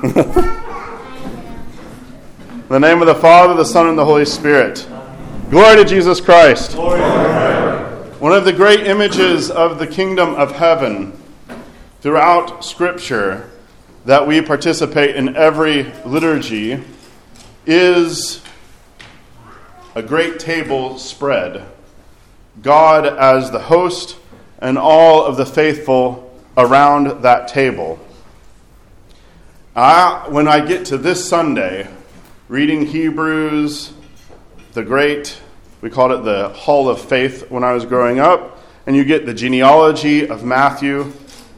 In the name of the Father, the Son, and the Holy Spirit. Glory to Jesus Christ. One of the great images of the kingdom of heaven throughout Scripture that we participate in every liturgy is a great table spread. God as the host and all of the faithful around that table. I, when I get to this Sunday, reading Hebrews, the great, we called it the Hall of Faith when I was growing up, and you get the genealogy of Matthew.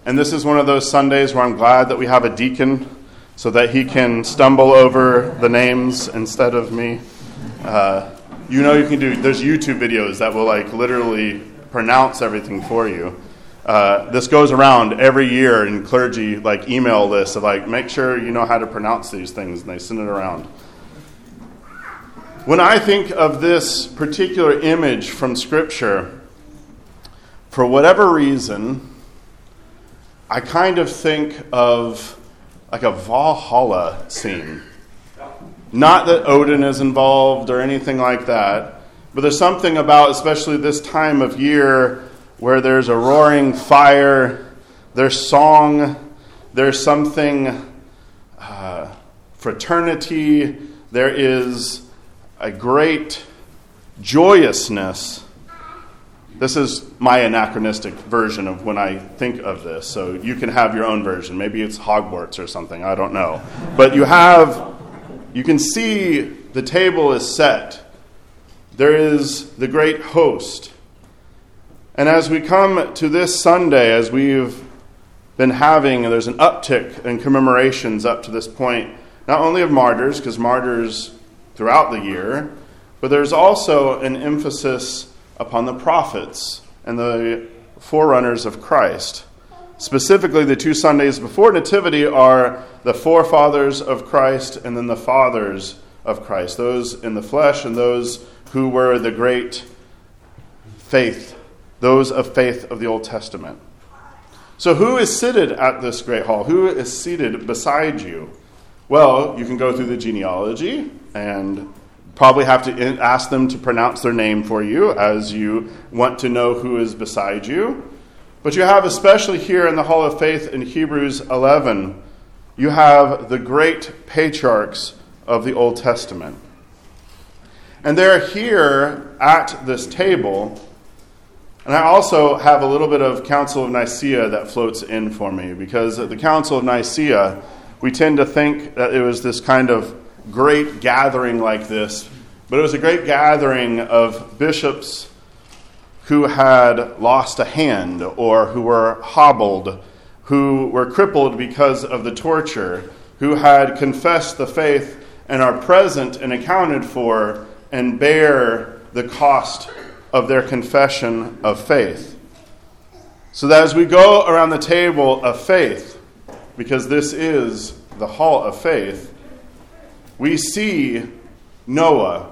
And this is one of those Sundays where I'm glad that we have a deacon so that he can stumble over the names instead of me. Uh, you know, you can do, there's YouTube videos that will like literally pronounce everything for you. Uh, this goes around every year in clergy like email lists of like make sure you know how to pronounce these things and they send it around. When i think of this particular image from scripture for whatever reason i kind of think of like a valhalla scene. Not that odin is involved or anything like that but there's something about especially this time of year where there's a roaring fire, there's song, there's something uh, fraternity, there is a great joyousness. This is my anachronistic version of when I think of this. So you can have your own version. Maybe it's Hogwarts or something. I don't know. But you have, you can see the table is set. There is the great host. And as we come to this Sunday, as we've been having, there's an uptick in commemorations up to this point, not only of martyrs, because martyrs throughout the year, but there's also an emphasis upon the prophets and the forerunners of Christ. Specifically, the two Sundays before Nativity are the forefathers of Christ and then the fathers of Christ, those in the flesh and those who were the great faith those of faith of the Old Testament. So, who is seated at this great hall? Who is seated beside you? Well, you can go through the genealogy and probably have to ask them to pronounce their name for you as you want to know who is beside you. But you have, especially here in the Hall of Faith in Hebrews 11, you have the great patriarchs of the Old Testament. And they're here at this table and I also have a little bit of Council of Nicaea that floats in for me because at the Council of Nicaea, we tend to think that it was this kind of great gathering like this, but it was a great gathering of bishops who had lost a hand or who were hobbled, who were crippled because of the torture, who had confessed the faith and are present and accounted for and bear the cost of their confession of faith. So that as we go around the table of faith, because this is the hall of faith, we see Noah,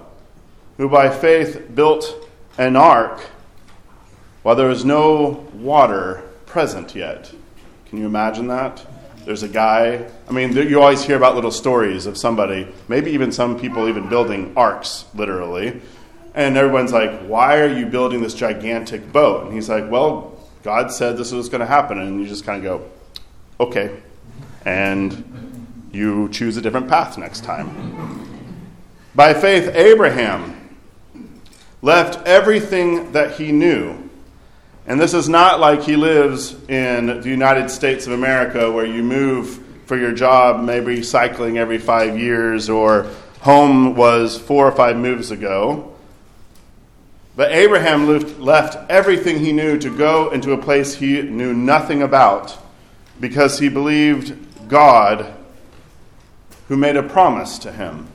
who by faith built an ark while there was no water present yet. Can you imagine that? There's a guy, I mean, you always hear about little stories of somebody, maybe even some people even building arks, literally, and everyone's like, Why are you building this gigantic boat? And he's like, Well, God said this was going to happen. And you just kind of go, Okay. And you choose a different path next time. By faith, Abraham left everything that he knew. And this is not like he lives in the United States of America where you move for your job, maybe cycling every five years, or home was four or five moves ago. But Abraham left everything he knew to go into a place he knew nothing about because he believed God who made a promise to him.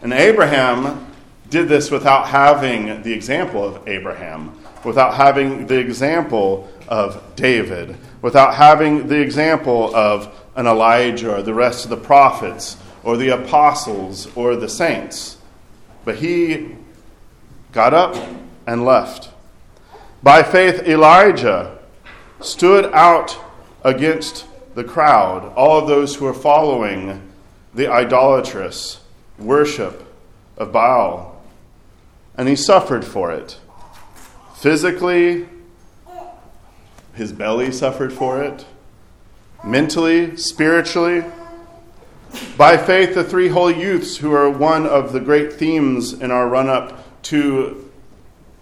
And Abraham did this without having the example of Abraham, without having the example of David, without having the example of an Elijah or the rest of the prophets or the apostles or the saints. But he got up and left. By faith, Elijah stood out against the crowd, all of those who are following the idolatrous worship of Baal. And he suffered for it. Physically, his belly suffered for it. Mentally, spiritually. By faith, the three holy youths, who are one of the great themes in our run up to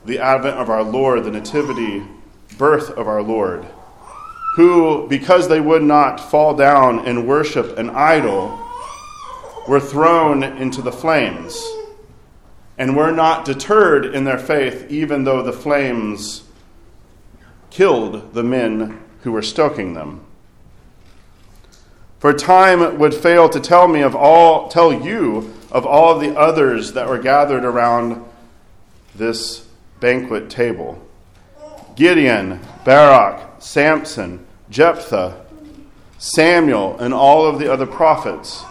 the advent of our Lord, the nativity, birth of our Lord, who, because they would not fall down and worship an idol, were thrown into the flames and were not deterred in their faith, even though the flames killed the men who were stoking them. For time would fail to tell me of all, tell you of all the others that were gathered around this banquet table Gideon, Barak, Samson, Jephthah, Samuel, and all of the other prophets.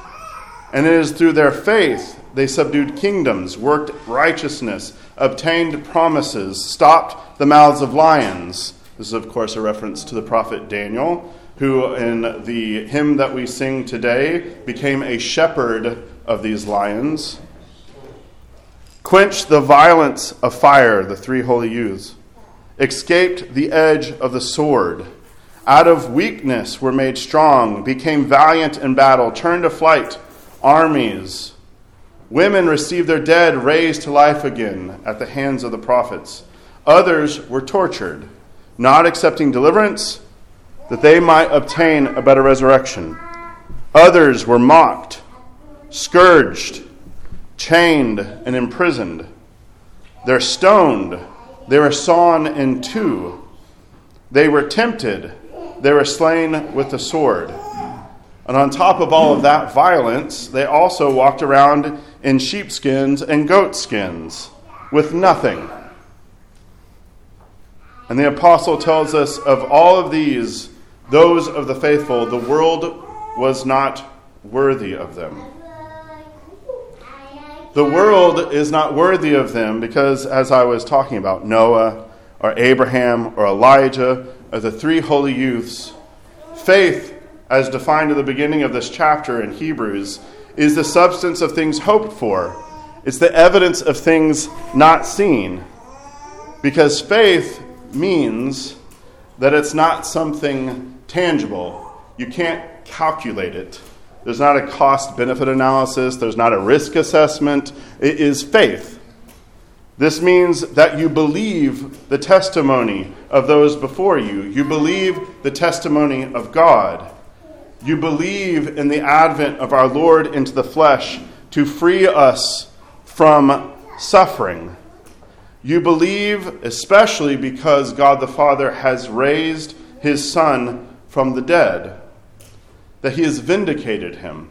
And it is through their faith they subdued kingdoms, worked righteousness, obtained promises, stopped the mouths of lions. This is, of course, a reference to the prophet Daniel, who, in the hymn that we sing today, became a shepherd of these lions. Quenched the violence of fire, the three holy youths. Escaped the edge of the sword. Out of weakness were made strong, became valiant in battle, turned to flight armies. Women received their dead raised to life again at the hands of the prophets. Others were tortured, not accepting deliverance, that they might obtain a better resurrection. Others were mocked, scourged, chained, and imprisoned. They're stoned. They were sawn in two. They were tempted. They were slain with the sword. And on top of all of that violence, they also walked around in sheepskins and goatskins with nothing. And the apostle tells us of all of these, those of the faithful, the world was not worthy of them. The world is not worthy of them because, as I was talking about, Noah or Abraham or Elijah or the three holy youths, faith as defined at the beginning of this chapter in Hebrews, is the substance of things hoped for. It's the evidence of things not seen. Because faith means that it's not something tangible. You can't calculate it. There's not a cost benefit analysis, there's not a risk assessment. It is faith. This means that you believe the testimony of those before you, you believe the testimony of God. You believe in the advent of our Lord into the flesh to free us from suffering. You believe, especially because God the Father has raised his Son from the dead, that he has vindicated him.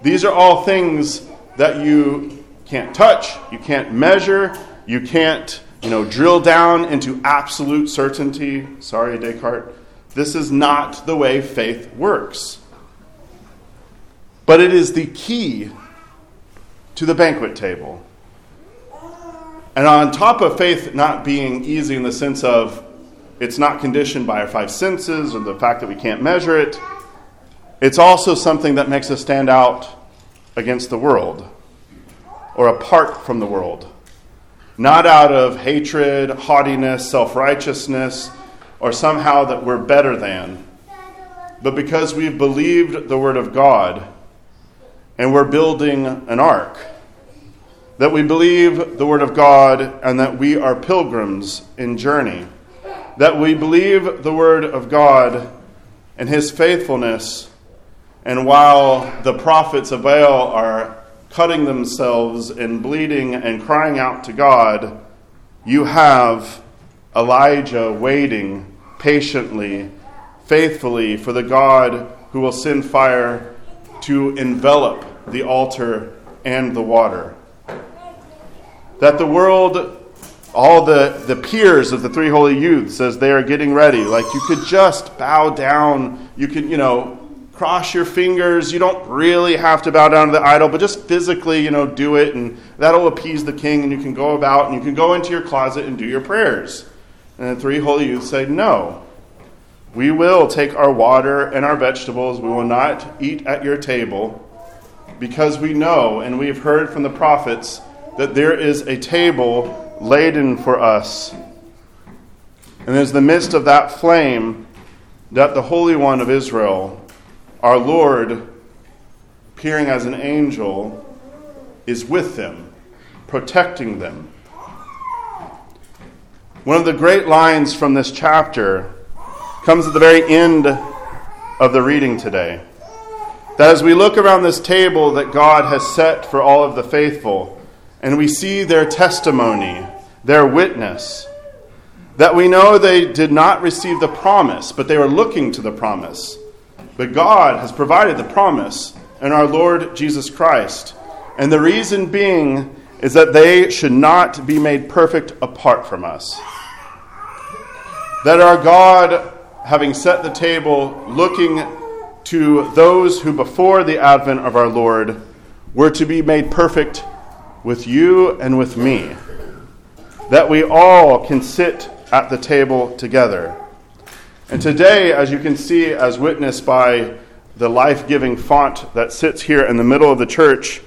These are all things that you can't touch, you can't measure, you can't, you know, drill down into absolute certainty. Sorry, Descartes. This is not the way faith works. But it is the key to the banquet table. And on top of faith not being easy in the sense of it's not conditioned by our five senses or the fact that we can't measure it, it's also something that makes us stand out against the world or apart from the world. Not out of hatred, haughtiness, self righteousness or somehow that we're better than, but because we've believed the Word of God and we're building an ark. That we believe the Word of God and that we are pilgrims in journey. That we believe the Word of God and His faithfulness, and while the prophets of Baal are cutting themselves and bleeding and crying out to God, you have Elijah waiting patiently, faithfully for the God who will send fire to envelop the altar and the water. That the world, all the, the peers of the three holy youths, as they are getting ready, like you could just bow down, you could, you know, cross your fingers. You don't really have to bow down to the idol, but just physically, you know, do it, and that'll appease the king, and you can go about and you can go into your closet and do your prayers. And the three holy youths say, No. We will take our water and our vegetables. We will not eat at your table because we know and we've heard from the prophets that there is a table laden for us. And in the midst of that flame, that the Holy One of Israel, our Lord, appearing as an angel, is with them, protecting them. One of the great lines from this chapter comes at the very end of the reading today. That as we look around this table that God has set for all of the faithful, and we see their testimony, their witness, that we know they did not receive the promise, but they were looking to the promise. But God has provided the promise in our Lord Jesus Christ. And the reason being is that they should not be made perfect apart from us. That our God, having set the table, looking to those who before the advent of our Lord were to be made perfect with you and with me. That we all can sit at the table together. And today, as you can see, as witnessed by the life giving font that sits here in the middle of the church,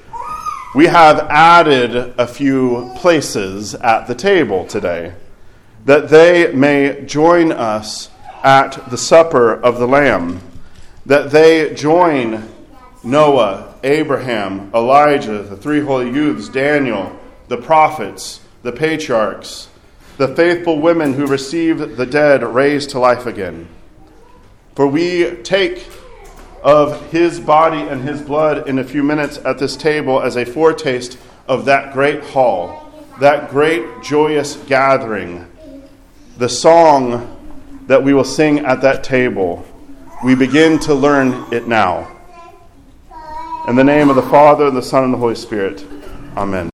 we have added a few places at the table today that they may join us at the supper of the Lamb, that they join Noah, Abraham, Elijah, the three holy youths, Daniel, the prophets, the patriarchs, the faithful women who received the dead raised to life again. For we take of his body and his blood in a few minutes at this table as a foretaste of that great hall, that great joyous gathering, the song that we will sing at that table. We begin to learn it now. In the name of the Father, and the Son, and the Holy Spirit. Amen.